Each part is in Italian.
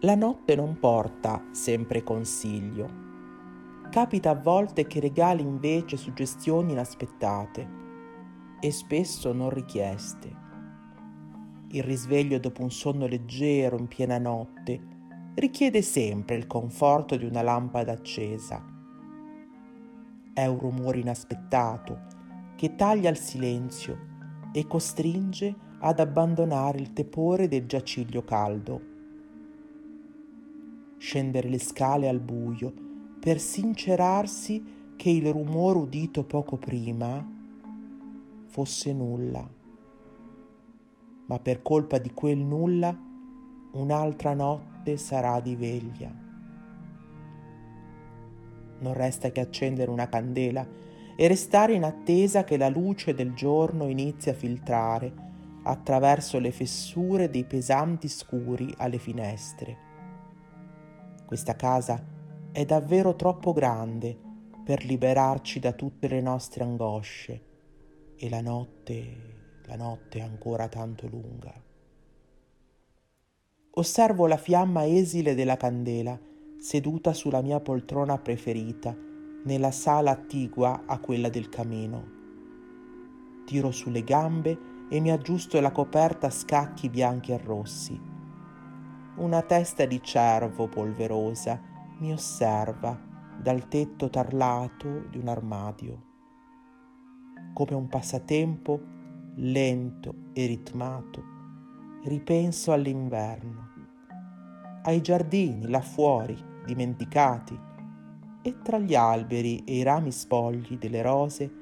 La notte non porta sempre consiglio. Capita a volte che regali invece suggestioni inaspettate e spesso non richieste. Il risveglio dopo un sonno leggero in piena notte richiede sempre il conforto di una lampada accesa. È un rumore inaspettato che taglia il silenzio e costringe ad abbandonare il tepore del giaciglio caldo scendere le scale al buio per sincerarsi che il rumore udito poco prima fosse nulla. Ma per colpa di quel nulla un'altra notte sarà di veglia. Non resta che accendere una candela e restare in attesa che la luce del giorno inizi a filtrare attraverso le fessure dei pesanti scuri alle finestre questa casa è davvero troppo grande per liberarci da tutte le nostre angosce e la notte, la notte è ancora tanto lunga. Osservo la fiamma esile della candela seduta sulla mia poltrona preferita nella sala attigua a quella del camino. Tiro sulle gambe e mi aggiusto la coperta a scacchi bianchi e rossi una testa di cervo polverosa mi osserva dal tetto tarlato di un armadio. Come un passatempo lento e ritmato, ripenso all'inverno, ai giardini là fuori, dimenticati, e tra gli alberi e i rami spogli delle rose,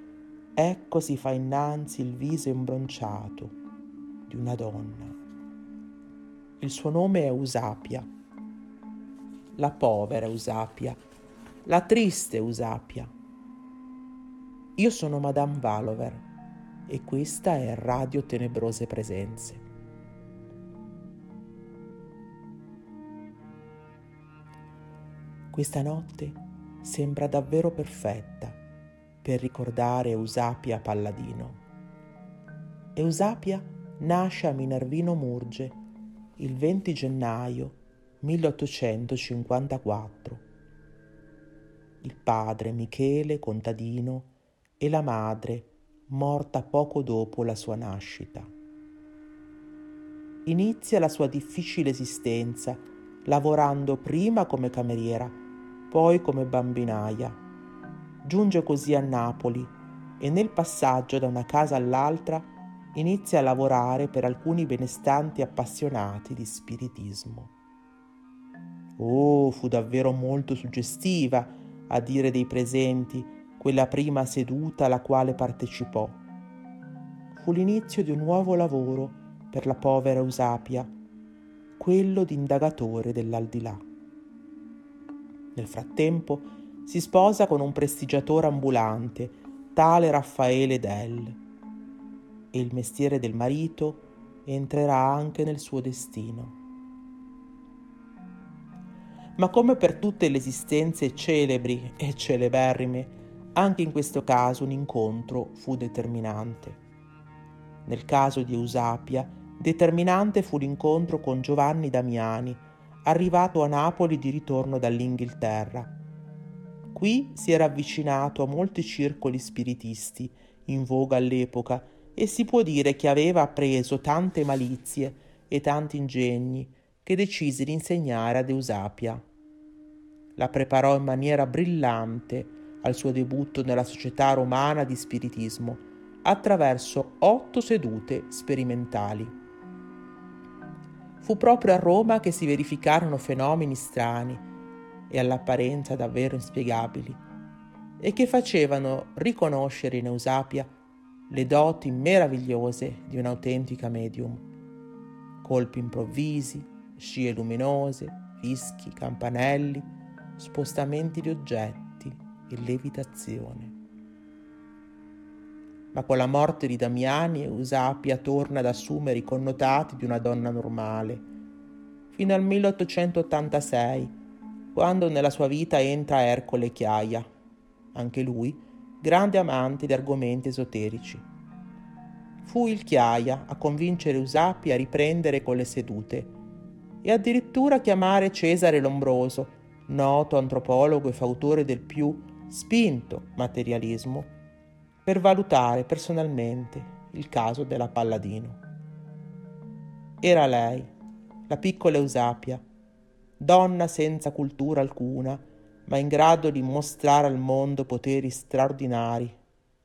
ecco si fa innanzi il viso imbronciato di una donna. Il suo nome è Usapia. La povera Usapia, la triste Usapia. Io sono Madame Valover e questa è Radio Tenebrose Presenze. Questa notte sembra davvero perfetta per ricordare Eusapia Palladino. Eusapia nasce a Minervino Murge il 20 gennaio 1854. Il padre Michele contadino e la madre morta poco dopo la sua nascita. Inizia la sua difficile esistenza lavorando prima come cameriera, poi come bambinaia. Giunge così a Napoli e nel passaggio da una casa all'altra inizia a lavorare per alcuni benestanti appassionati di spiritismo. Oh, fu davvero molto suggestiva, a dire dei presenti, quella prima seduta alla quale partecipò. Fu l'inizio di un nuovo lavoro per la povera Eusapia, quello di indagatore dell'aldilà. Nel frattempo si sposa con un prestigiatore ambulante, tale Raffaele Dell e il mestiere del marito entrerà anche nel suo destino. Ma come per tutte le esistenze celebri e celeberrime, anche in questo caso un incontro fu determinante. Nel caso di Eusapia, determinante fu l'incontro con Giovanni Damiani, arrivato a Napoli di ritorno dall'Inghilterra. Qui si era avvicinato a molti circoli spiritisti in voga all'epoca e si può dire che aveva appreso tante malizie e tanti ingegni che decise di insegnare ad Eusapia. La preparò in maniera brillante al suo debutto nella società romana di spiritismo attraverso otto sedute sperimentali. Fu proprio a Roma che si verificarono fenomeni strani e all'apparenza davvero inspiegabili e che facevano riconoscere in Eusapia le doti meravigliose di un'autentica medium. Colpi improvvisi, scie luminose, fischi, campanelli, spostamenti di oggetti e levitazione. Ma con la morte di Damiani Eusapia torna ad assumere i connotati di una donna normale, fino al 1886, quando nella sua vita entra Ercole Chiaia, anche lui grande amante di argomenti esoterici. Fu il Chiaia a convincere Usapi a riprendere con le sedute e addirittura chiamare Cesare Lombroso, noto antropologo e fautore del più spinto materialismo, per valutare personalmente il caso della Palladino. Era lei, la piccola Eusapia, donna senza cultura alcuna, ma in grado di mostrare al mondo poteri straordinari,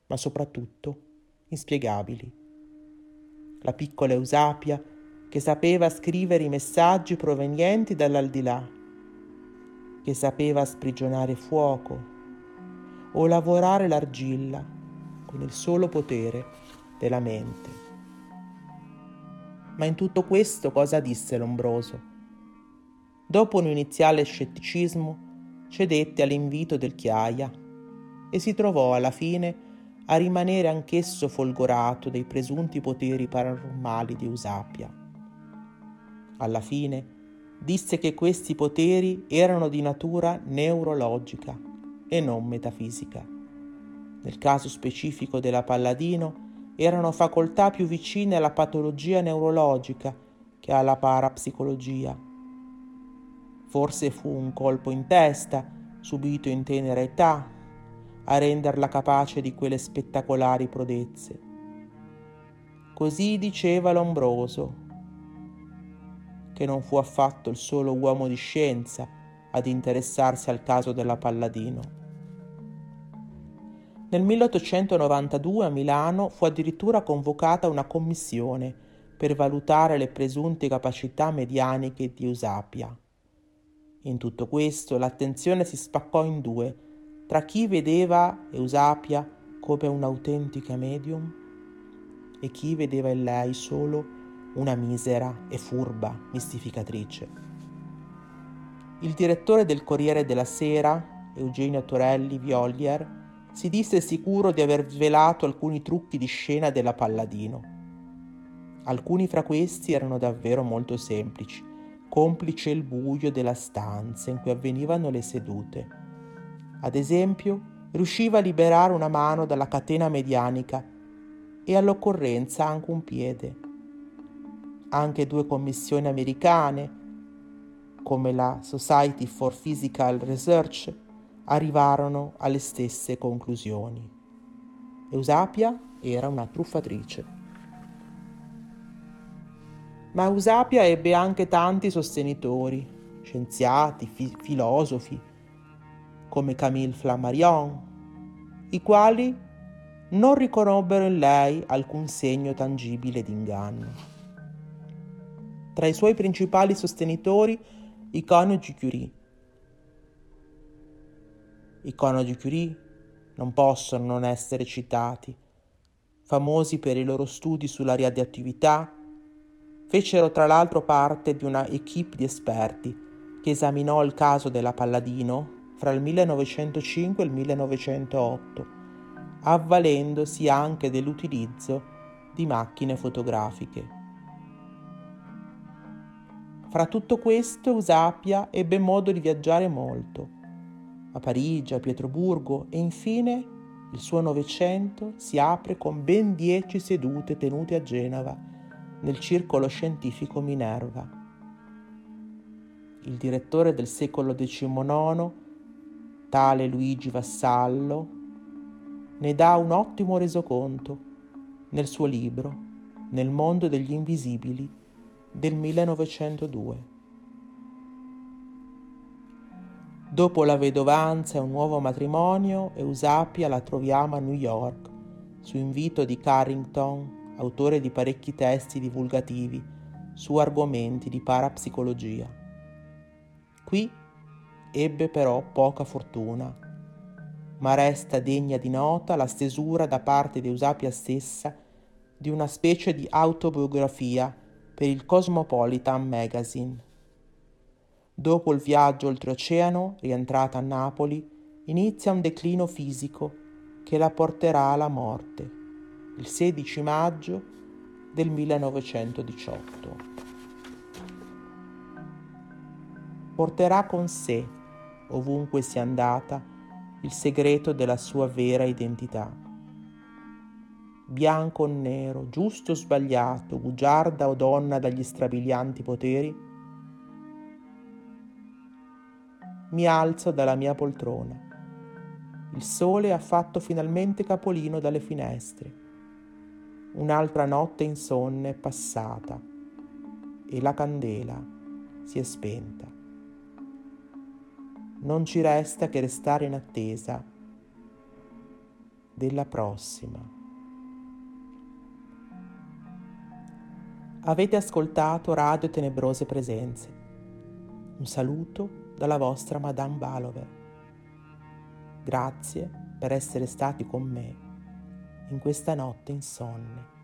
ma soprattutto inspiegabili. La piccola Eusapia che sapeva scrivere i messaggi provenienti dall'aldilà, che sapeva sprigionare fuoco o lavorare l'argilla con il solo potere della mente. Ma in tutto questo cosa disse Lombroso? Dopo un iniziale scetticismo, cedette all'invito del Chiaia e si trovò alla fine a rimanere anch'esso folgorato dei presunti poteri paranormali di Eusapia. Alla fine disse che questi poteri erano di natura neurologica e non metafisica. Nel caso specifico della Palladino erano facoltà più vicine alla patologia neurologica che alla parapsicologia. Forse fu un colpo in testa, subito in tenera età, a renderla capace di quelle spettacolari prodezze. Così diceva Lombroso, che non fu affatto il solo uomo di scienza ad interessarsi al caso della Palladino. Nel 1892 a Milano fu addirittura convocata una commissione per valutare le presunte capacità medianiche di Eusapia. In tutto questo l'attenzione si spaccò in due tra chi vedeva Eusapia come un'autentica medium e chi vedeva in lei solo una misera e furba mistificatrice. Il direttore del Corriere della Sera, Eugenio Torelli Violier, si disse sicuro di aver svelato alcuni trucchi di scena della Palladino. Alcuni fra questi erano davvero molto semplici, complice il buio della stanza in cui avvenivano le sedute. Ad esempio, riusciva a liberare una mano dalla catena medianica e all'occorrenza anche un piede. Anche due commissioni americane, come la Society for Physical Research, arrivarono alle stesse conclusioni. Eusapia era una truffatrice. Ma Eusapia ebbe anche tanti sostenitori, scienziati, fi- filosofi, come Camille Flammarion, i quali non riconobbero in lei alcun segno tangibile di inganno. Tra i suoi principali sostenitori i coniugi Curie, i coniugi Curie non possono non essere citati. Famosi per i loro studi sulla radioattività, fecero tra l'altro parte di una equipe di esperti che esaminò il caso della Palladino fra il 1905 e il 1908, avvalendosi anche dell'utilizzo di macchine fotografiche. Fra tutto questo Eusapia ebbe modo di viaggiare molto a Parigi, a Pietroburgo e infine il suo Novecento si apre con ben dieci sedute tenute a Genova nel circolo scientifico Minerva. Il direttore del secolo XIX, tale Luigi Vassallo, ne dà un ottimo resoconto nel suo libro Nel mondo degli invisibili del 1902. Dopo la vedovanza e un nuovo matrimonio, Eusapia la troviamo a New York, su invito di Carrington, autore di parecchi testi divulgativi su argomenti di parapsicologia. Qui ebbe però poca fortuna, ma resta degna di nota la stesura da parte di Eusapia stessa di una specie di autobiografia per il Cosmopolitan Magazine Dopo il viaggio oltreoceano, rientrata a Napoli, inizia un declino fisico che la porterà alla morte il 16 maggio del 1918. Porterà con sé, ovunque sia andata, il segreto della sua vera identità. Bianco o nero, giusto o sbagliato, bugiarda o donna dagli strabilianti poteri, mi alzo dalla mia poltrona. Il sole ha fatto finalmente capolino dalle finestre. Un'altra notte insonne è passata e la candela si è spenta. Non ci resta che restare in attesa della prossima. Avete ascoltato Radio Tenebrose Presenze. Un saluto dalla vostra Madame Balover. Grazie per essere stati con me in questa notte insonne.